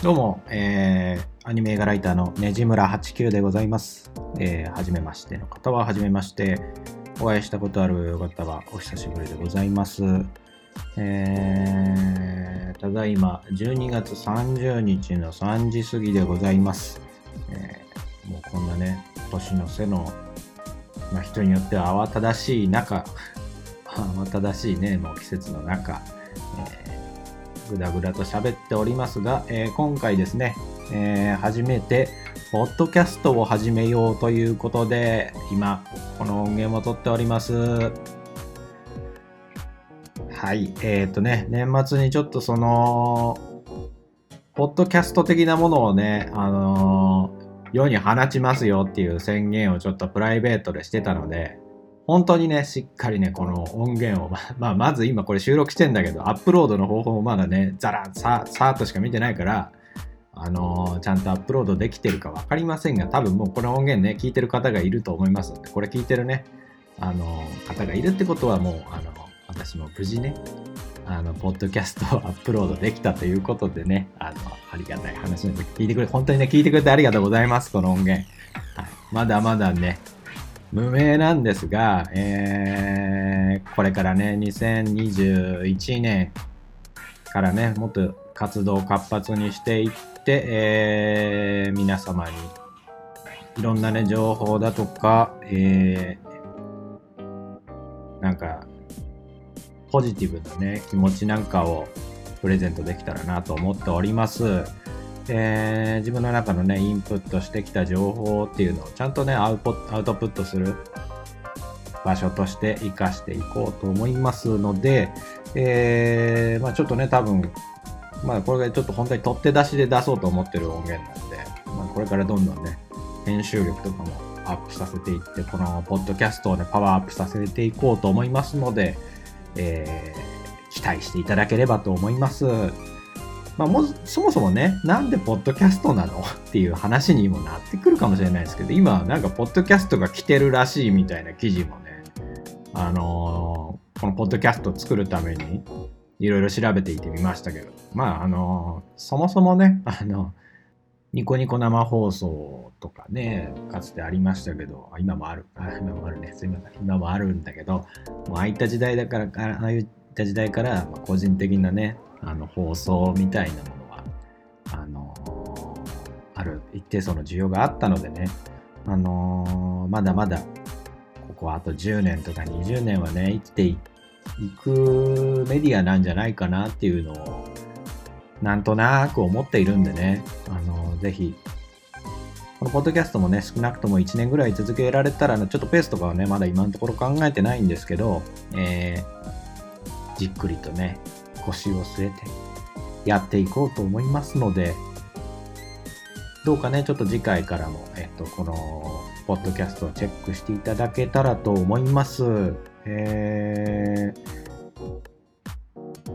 どうも、えー、アニメ映画ライターのねじむら89でございます。えー、はじめましての方ははじめまして、お会いしたことある方はお久しぶりでございます。えー、ただいま12月30日の3時過ぎでございます。えー、もうこんなね、年の瀬の、まあ、人によっては慌ただしい中、慌ただしいね、もう季節の中、えーぐだぐだと喋っておりますが、えー、今回ですね、えー、初めて、ポッドキャストを始めようということで、今、この音源を撮っております。はい、えっ、ー、とね、年末にちょっとその、ポッドキャスト的なものをね、あの、世に放ちますよっていう宣言をちょっとプライベートでしてたので、本当にね、しっかりね、この音源を、まあ、まず今これ収録してんだけど、アップロードの方法もまだね、ザラさ、さーっとしか見てないから、あのー、ちゃんとアップロードできてるか分かりませんが、多分もうこの音源ね、聞いてる方がいると思います、これ聞いてるね、あのー、方がいるってことはもう、あの私も無事ね、あの、ポッドキャストをアップロードできたということでね、あの、ありがたい話なんで、聞いてくれ、本当にね、聞いてくれてありがとうございます、この音源。はい、まだまだね、無名なんですが、えー、これからね、2021年からね、もっと活動を活発にしていって、えー、皆様にいろんなね、情報だとか、えー、なんか、ポジティブなね、気持ちなんかをプレゼントできたらなと思っております。えー、自分の中のね、インプットしてきた情報っていうのをちゃんとね、アウトアウトプットする場所として活かしていこうと思いますので、えー、まあちょっとね、多分、まあこれがちょっと本当に取って出しで出そうと思ってる音源なんで、まあこれからどんどんね、編集力とかもアップさせていって、このポッドキャストをね、パワーアップさせていこうと思いますので、えー、期待していただければと思います。まあ、もそもそもね、なんでポッドキャストなの？っていう話にもなってくるかもしれないですけど、今なんかポッドキャストが来てるらしいみたいな記事もね、あのー、このポッドキャストを作るためにいろいろ調べていてみましたけど、まああのー、そもそもね、あの、ニコニコ生放送とかね、かつてありましたけど、今もある、今もあるね、すいません、今もあるんだけど、もうああいった時代だから、ああいった時代から、個人的なね、あの放送みたいなものはあのある一定層の需要があったのでね、あのまだまだここはあと10年とか20年はね生きていくメディアなんじゃないかなっていうのをなんとなく思っているんでね、あのぜひこのポッドキャストもね、少なくとも1年ぐらい続けられたら、ちょっとペースとかはね、まだ今のところ考えてないんですけど、えー、じっくりとね、腰を据えてやっていこうと思いますので、どうかね、ちょっと次回からも、えっと、この、ポッドキャストをチェックしていただけたらと思います。えー、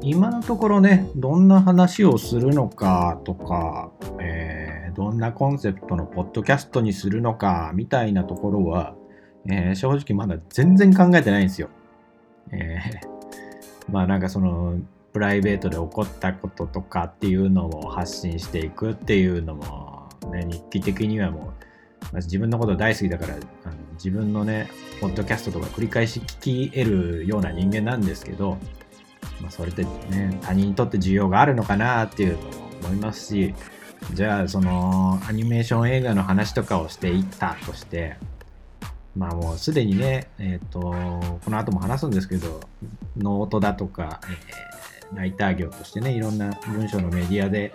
今のところね、どんな話をするのかとか、えー、どんなコンセプトのポッドキャストにするのかみたいなところは、えー、正直まだ全然考えてないんですよ。えー、まあなんかそのプライベートで起こったこととかっていうのを発信していくっていうのも、ね、日記的にはもう、ま自分のこと大好きだからあの自分のねポッドキャストとか繰り返し聞き得るような人間なんですけど、まあ、それってね他人にとって需要があるのかなっていうのも思いますしじゃあそのアニメーション映画の話とかをしていったとしてまあもうすでにね、えっ、ー、と、この後も話すんですけど、ノートだとか、えライター業としてね、いろんな文章のメディアで、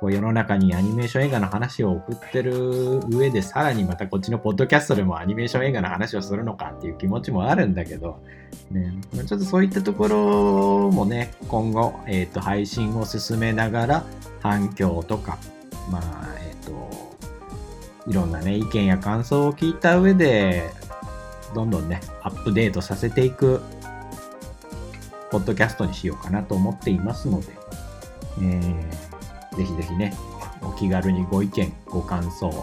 こう世の中にアニメーション映画の話を送ってる上で、さらにまたこっちのポッドキャストでもアニメーション映画の話をするのかっていう気持ちもあるんだけど、ね、ちょっとそういったところもね、今後、えっ、ー、と、配信を進めながら、反響とか、まあ、えっ、ー、と、いろんなね、意見や感想を聞いた上で、どんどんね、アップデートさせていくポッドキャストにしようかなと思っていますので、えー、ぜひぜひね、お気軽にご意見、ご感想、ね、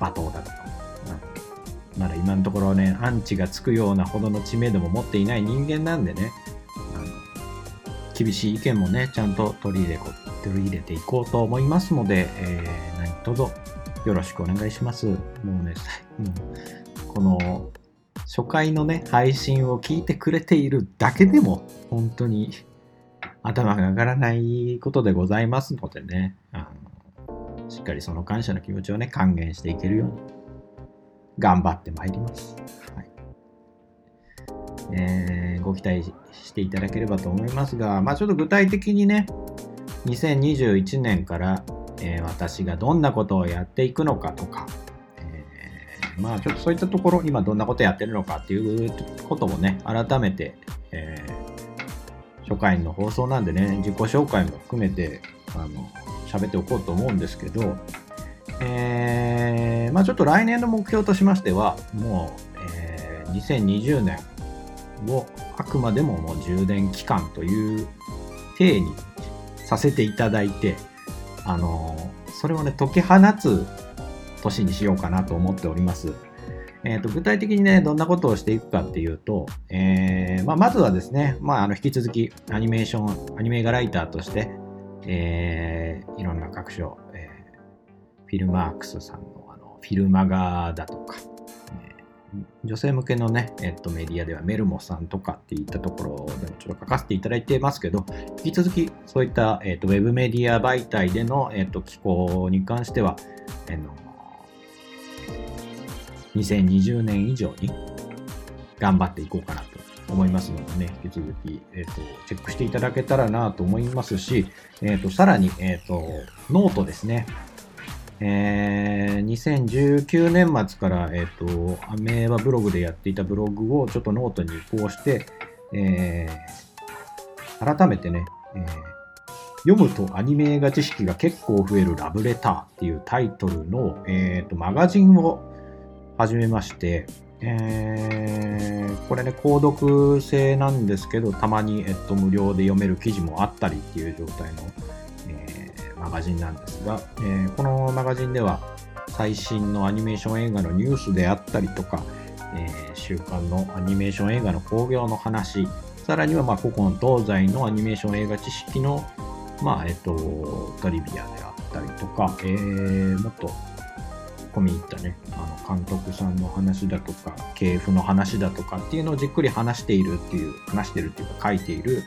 罵倒だとか、まだ今のところね、アンチがつくようなほどの知名度も持っていない人間なんでね、あの厳しい意見もね、ちゃんと取り入れ取り入れていこうと思いますので、えー、何卒よろしくお願いします。もうね、この初回のね、配信を聞いてくれているだけでも、本当に頭が上がらないことでございますのでね、あのしっかりその感謝の気持ちをね、還元していけるように頑張ってまいります。はいえー、ご期待していただければと思いますが、まあ、ちょっと具体的にね、2021年から、えー、私がどんなことをやっていくのかとか、まあちょっとそういったところ、今どんなことやってるのかっていうこともね、改めて、えー、初回の放送なんでね、自己紹介も含めて、あの、喋っておこうと思うんですけど、えー、まあちょっと来年の目標としましては、もう、えー、2020年をあくまでももう充電期間という体にさせていただいて、あのそれをね、解き放つ年にしようかなと思っております。えーと、具体的にね、どんなことをしていくかっていうと、えー、まあ、まずはですね、まあ、あの引き続きアニメーション、アニメ画ライターとして、えー、いろんな各所、えー、フィルマークスさんのあのフィルマガだとか、女性向けのね、えっと、メディアではメルモさんとかっていったところでもちょっと書かせていただいてますけど、引き続きそういった、えっと、ウェブメディア媒体での、えっと、機構に関しては、えの2020年以上に頑張っていこうかなと思いますのでね、引き続き、えっと、チェックしていただけたらなと思いますし、えっと、さらに、えっと、ノートですね。えー、2019年末から、えっ、と、アメーバブログでやっていたブログをちょっとノートに移行して、えー、改めてね、えー、読むとアニメ映画知識が結構増えるラブレターっていうタイトルの、えーと、マガジンを始めまして、え、これね、購読制なんですけど、たまに、えっと、無料で読める記事もあったりっていう状態の、マガジンなんですが、えー、このマガジンでは最新のアニメーション映画のニュースであったりとか、え、週間のアニメーション映画の興行の話、さらにはまあ古今東西のアニメーション映画知識の、まあえっと、トリビアであったりとか、えー、もっと込み入ったね、あの監督さんの話だとか、系譜の話だとかっていうのをじっくり話しているっていう、話してるっていうか書いている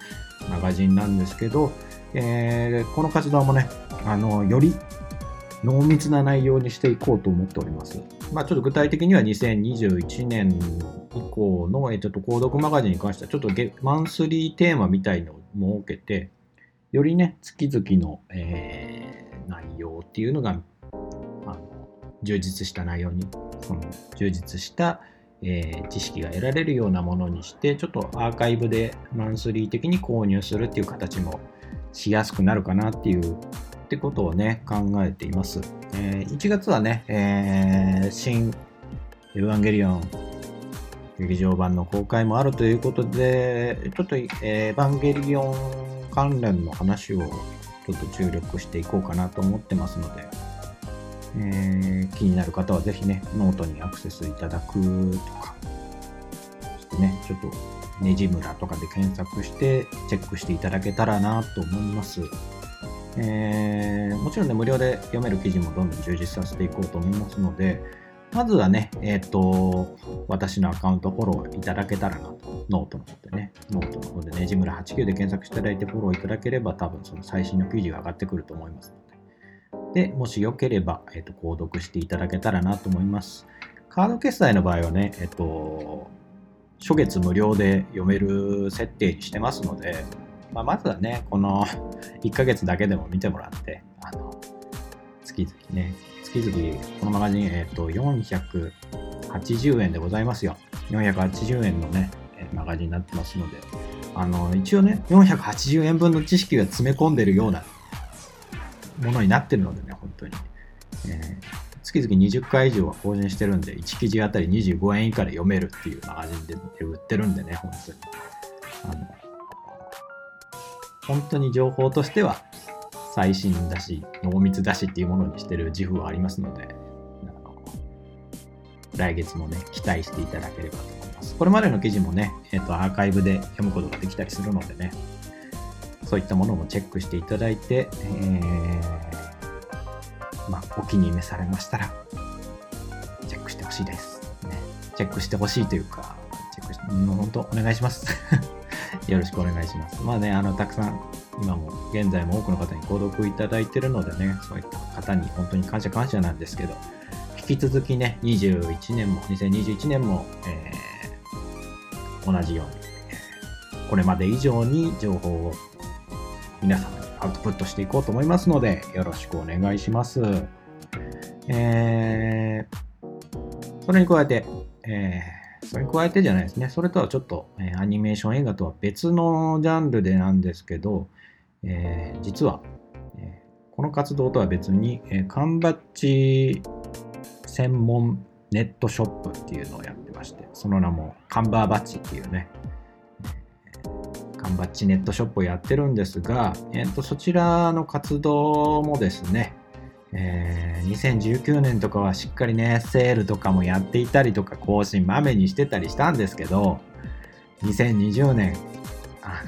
マガジンなんですけど、えー、この活動もね、あの、より濃密な内容にしていこうと思っております。まあ、ちょっと具体的には2021年以降の、えちょっと購読マガジンに関しては、ちょっとマンスリーテーマみたいのを設けて、よりね、月々の、えー、内容っていうのが、充実した内容に、その充実した、えー、知識が得られるようなものにして、ちょっとアーカイブでマンスリー的に購入するっていう形もしやすくなるかなっていうってことをね、考えています。えー、1月はね、えー、新エヴァンゲリオン劇場版の公開もあるということで、ちょっと、えー、エヴァンゲリオン関連の話をちょっと注力していこうかなと思ってますので、えー、気になる方はぜひね、ノートにアクセスいただくとか、ちょっとね、ちょっとねじむらとかで検索してチェックしていただけたらなと思います。えー、もちろんね、無料で読める記事もどんどん充実させていこうと思いますので、まずはね、えっ、ー、と、私のアカウントフォローいただけたらなと、ノートの方でね、ノートの方でねじむら89で検索していただいてフォローいただければ多分その最新の記事が上がってくると思います、で、もしよければ、えっ、と、購読していただけたらなと思います。カード決済の場合はね、えっ、と、初月無料で読める設定にしてますので、まあ、まずはね、この 1ヶ月だけでも見てもらって、あの、月々ね、月々このマガジン、えっ、と、480円でございますよ。480円のね、マガジンになってますので、あの、一応ね、480円分の知識が詰め込んでるようなものになってるのでね、本当に。えー、月々20回以上は更新してるんで、1記事あたり25円以下で読めるっていうマガジンで売ってるんでね、本当に。あの本当に情報としては最新だし、濃密だしっていうものにしてる自負はありますので、来月もね、期待していただければと思います。これまでの記事もね、えっ、ー、と、アーカイブで読むことができたりするのでね、そういったものもチェックしていただいて、えー、まあ、お気に召されましたら、チェックしてほしいです。ね、チェックしてほしいというか、チェックして、もう本当お願いします。よろしくお願いします。まあね、あの、たくさん、今も、現在も多くの方に購読いただいてるのでね、そういった方に本当に感謝感謝なんですけど、引き続きね、21年も、2021年も、えー、同じように、これまで以上に情報を皆様にアウトプットしていこうと思いますので、よろしくお願いします。えー、それに加えて、えー、それに加えてじゃないですね。それとはちょっと、え、アニメーション映画とは別のジャンルでなんですけど、えー、実は、え、この活動とは別に、え、缶バッジ専門ネットショップっていうのをやってまして、その名もカンバーバッジっていうね、缶バッジネットショップをやってるんですが、えー、とそちらの活動もですね、えー、2019年とかはしっかりね、セールとかもやっていたりとか、更新まめにしてたりしたんですけど、2020年、あ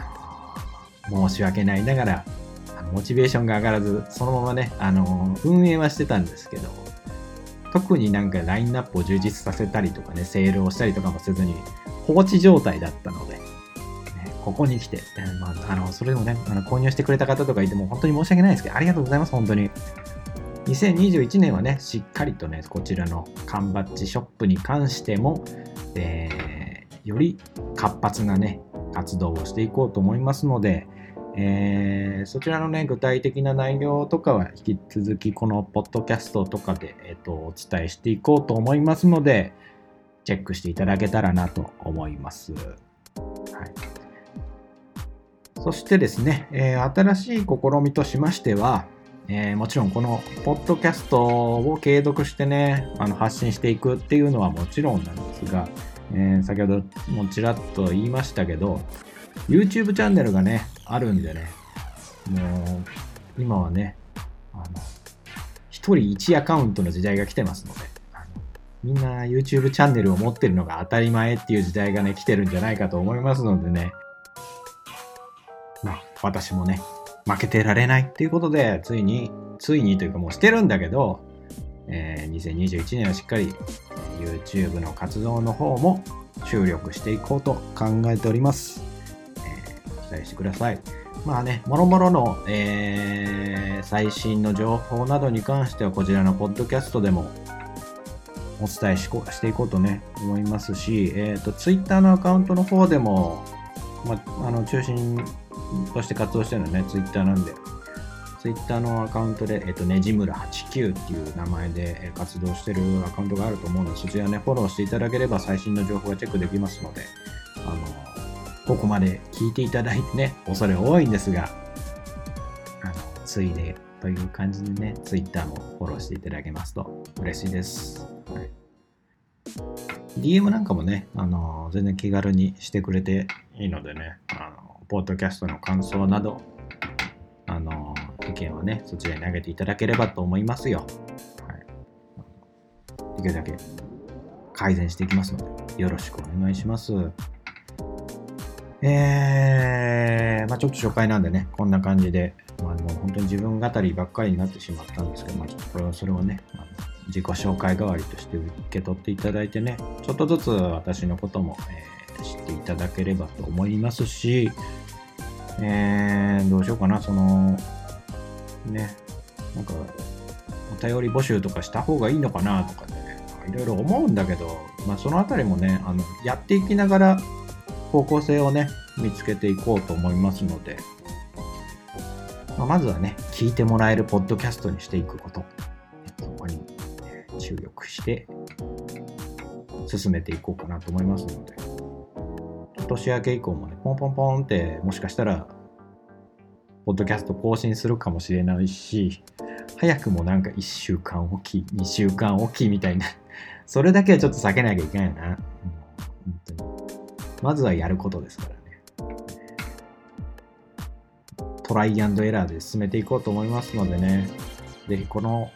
の、申し訳ないながら、モチベーションが上がらず、そのままね、あの、運営はしてたんですけど、特になんかラインナップを充実させたりとかね、セールをしたりとかもせずに、放置状態だったので、ここに来て、えー、まあ、あの、それでもね、あの購入してくれた方とかいても本当に申し訳ないですけど、ありがとうございます、本当に。2021年はね、しっかりとね、こちらの缶バッジショップに関しても、えー、より活発なね、活動をしていこうと思いますので、えー、そちらのね、具体的な内容とかは引き続きこのポッドキャストとかで、えーとお伝えしていこうと思いますので、チェックしていただけたらなと思います。はい。そしてですね、えー、新しい試みとしましては、えー、もちろんこのポッドキャストを継続してね、あの発信していくっていうのはもちろんなんですが、えー、先ほどもちらっと言いましたけど、YouTube チャンネルがね、あるんでね、もう今はね、あの、一人一アカウントの時代が来てますので、みんな YouTube チャンネルを持ってるのが当たり前っていう時代がね、来てるんじゃないかと思いますのでね、私もね、負けてられないっていうことで、ついに、ついにというかもうしてるんだけど、えー、2021年はしっかり YouTube の活動の方も注力していこうと考えております。えー、期待してください。まあね、もろもろの、えー、最新の情報などに関してはこちらのポッドキャストでもお伝えしこしていこうとね、思いますし、えっ、ー、と、Twitter のアカウントの方でも、まあ、あの、中心として活動してるのはね、ツイッターなんで、ツイッターのアカウントで、えっと、ねじむら89っていう名前で活動してるアカウントがあると思うので、そちらね、フォローしていただければ最新の情報がチェックできますので、あの、ここまで聞いていただいてね、恐れ多いんですが、あの、ついでという感じでね、ツイッターもフォローしていただけますと嬉しいです。はい DM なんかもね、あの全然気軽にしてくれていいのでね、あポッドキャストの感想など、あの、意見はね、そちらに投げていただければと思いますよ。はい。できるだけ改善していきますので、よろしくお願いします。えー、まあちょっと初回なんでね、こんな感じで、まあもう本当に自分語りばっかりになってしまったんですけど、まあちょっとこれはそれをね、自己紹介代わりとして受け取っていただいてね、ちょっとずつ私のことも、えー、知っていただければと思いますし、えー、どうしようかな、その、ね、なんか、お便り募集とかした方がいいのかなとかね、いろいろ思うんだけど、まあ、そのあたりもね、あの、やっていきながら方向性をね、見つけていこうと思いますので、まあ、まずはね、聞いてもらえるポッドキャストにしていくこと、そこに注力して進めていこうかなと思いますので、年明け以降もね、ポンポンポンって、もしかしたら、ポッドキャスト更新するかもしれないし、早くもなんか1週間おき、2週間おきみたいな、それだけはちょっと避けなきゃいけないな。本当にまずはやることですからね。トライアンドエラーで進めていこうと思いますのでね、ぜひこの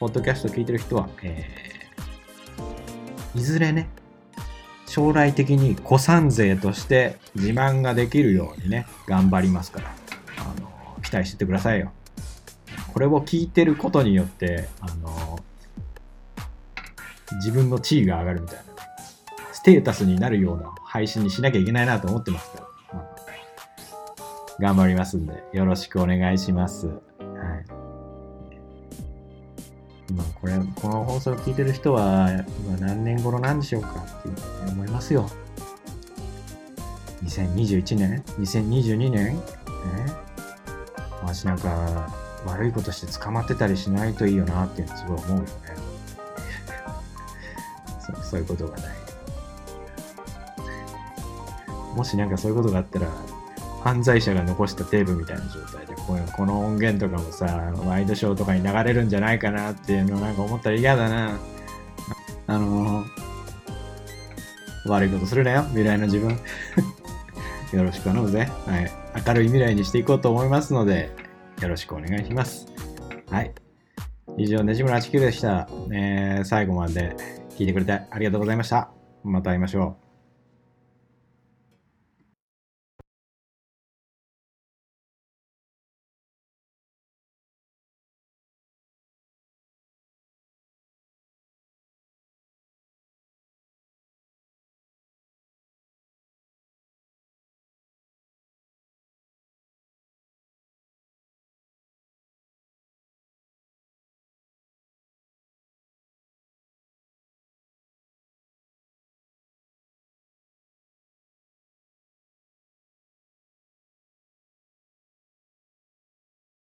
ポッドキャスト聞いてる人は、えいずれね、将来的に古参勢として自慢ができるようにね、頑張りますから、あの、期待しててくださいよ。これを聞いてることによって、あの、自分の地位が上がるみたいな、ステータスになるような配信にしなきゃいけないなと思ってますから、うん、頑張りますんで、よろしくお願いします。はい。今これ、この放送を聞いてる人は、今何年頃なんでしょうかって思いますよ。2021年 ?2022 年？えマジなんか、悪いことして捕まってたりしないといいよなってすごい思うよね。そそういうことがない。もしなんかそういうことがあったら、犯罪者が残したテープみたいな状態で、ここの音源とかもさ、ワイドショーとかに流れるんじゃないかなっていうのをなんか思ったら嫌だな。あのー、悪いことするなよ、未来の自分。よろしく頼むぜ。はい。明るい未来にしていこうと思いますので、よろしくお願いします。はい。以上、ねじむら89でした。えー、最後まで聞いてくれてありがとうございました。また会いましょう。